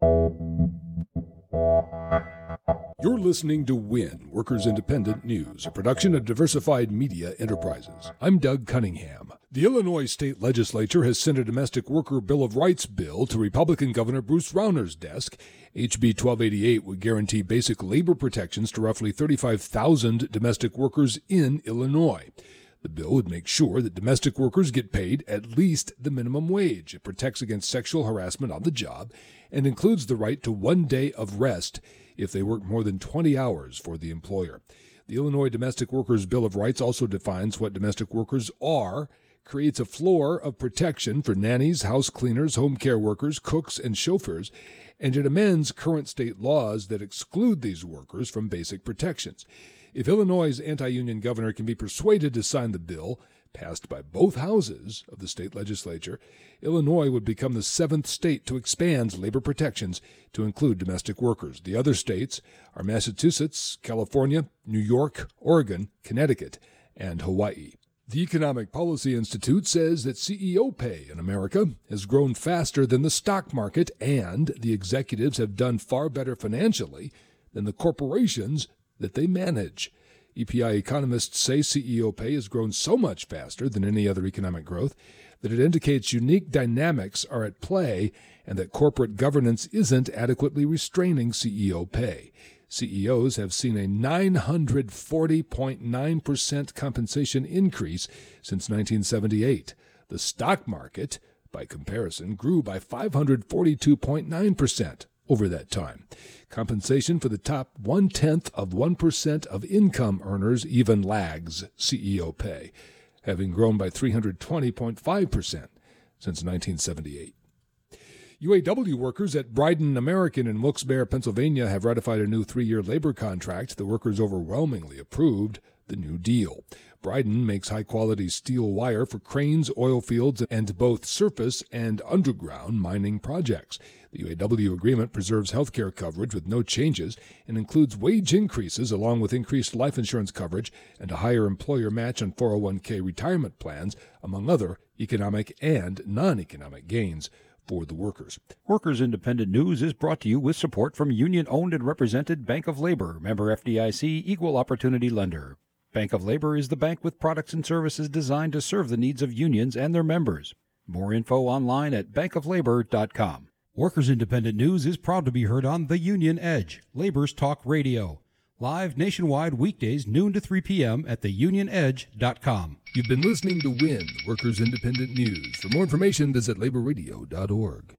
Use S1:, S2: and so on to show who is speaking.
S1: You're listening to WIN, Workers Independent News, a production of Diversified Media Enterprises. I'm Doug Cunningham. The Illinois state legislature has sent a domestic worker Bill of Rights bill to Republican Governor Bruce Rauner's desk. HB 1288 would guarantee basic labor protections to roughly 35,000 domestic workers in Illinois. The bill would make sure that domestic workers get paid at least the minimum wage. It protects against sexual harassment on the job and includes the right to one day of rest if they work more than 20 hours for the employer. The Illinois Domestic Workers Bill of Rights also defines what domestic workers are, creates a floor of protection for nannies, house cleaners, home care workers, cooks, and chauffeurs, and it amends current state laws that exclude these workers from basic protections. If Illinois' anti union governor can be persuaded to sign the bill, passed by both houses of the state legislature, Illinois would become the seventh state to expand labor protections to include domestic workers. The other states are Massachusetts, California, New York, Oregon, Connecticut, and Hawaii. The Economic Policy Institute says that CEO pay in America has grown faster than the stock market, and the executives have done far better financially than the corporations that they manage. EPI economists say CEO pay has grown so much faster than any other economic growth that it indicates unique dynamics are at play and that corporate governance isn't adequately restraining CEO pay. CEOs have seen a 940.9% compensation increase since 1978. The stock market, by comparison, grew by 542.9% over that time. Compensation for the top one tenth of 1% of income earners even lags CEO pay, having grown by 320.5% since 1978. UAW workers at Bridon American in Wilkes-Barre, Pennsylvania have ratified a new three year labor contract. The workers overwhelmingly approved the new deal. Bridon makes high quality steel wire for cranes, oil fields, and both surface and underground mining projects. The UAW agreement preserves health care coverage with no changes and includes wage increases along with increased life insurance coverage and a higher employer match on 401k retirement plans, among other economic and non economic gains for the workers.
S2: Workers Independent News is brought to you with support from union owned and represented Bank of Labor, member FDIC, equal opportunity lender. Bank of Labor is the bank with products and services designed to serve the needs of unions and their members. More info online at bankoflabor.com. Workers Independent News is proud to be heard on The Union Edge, Labor's Talk Radio. Live nationwide weekdays, noon to 3 p.m. at theunionedge.com.
S1: You've been listening to WIN, Workers Independent News. For more information, visit laborradio.org.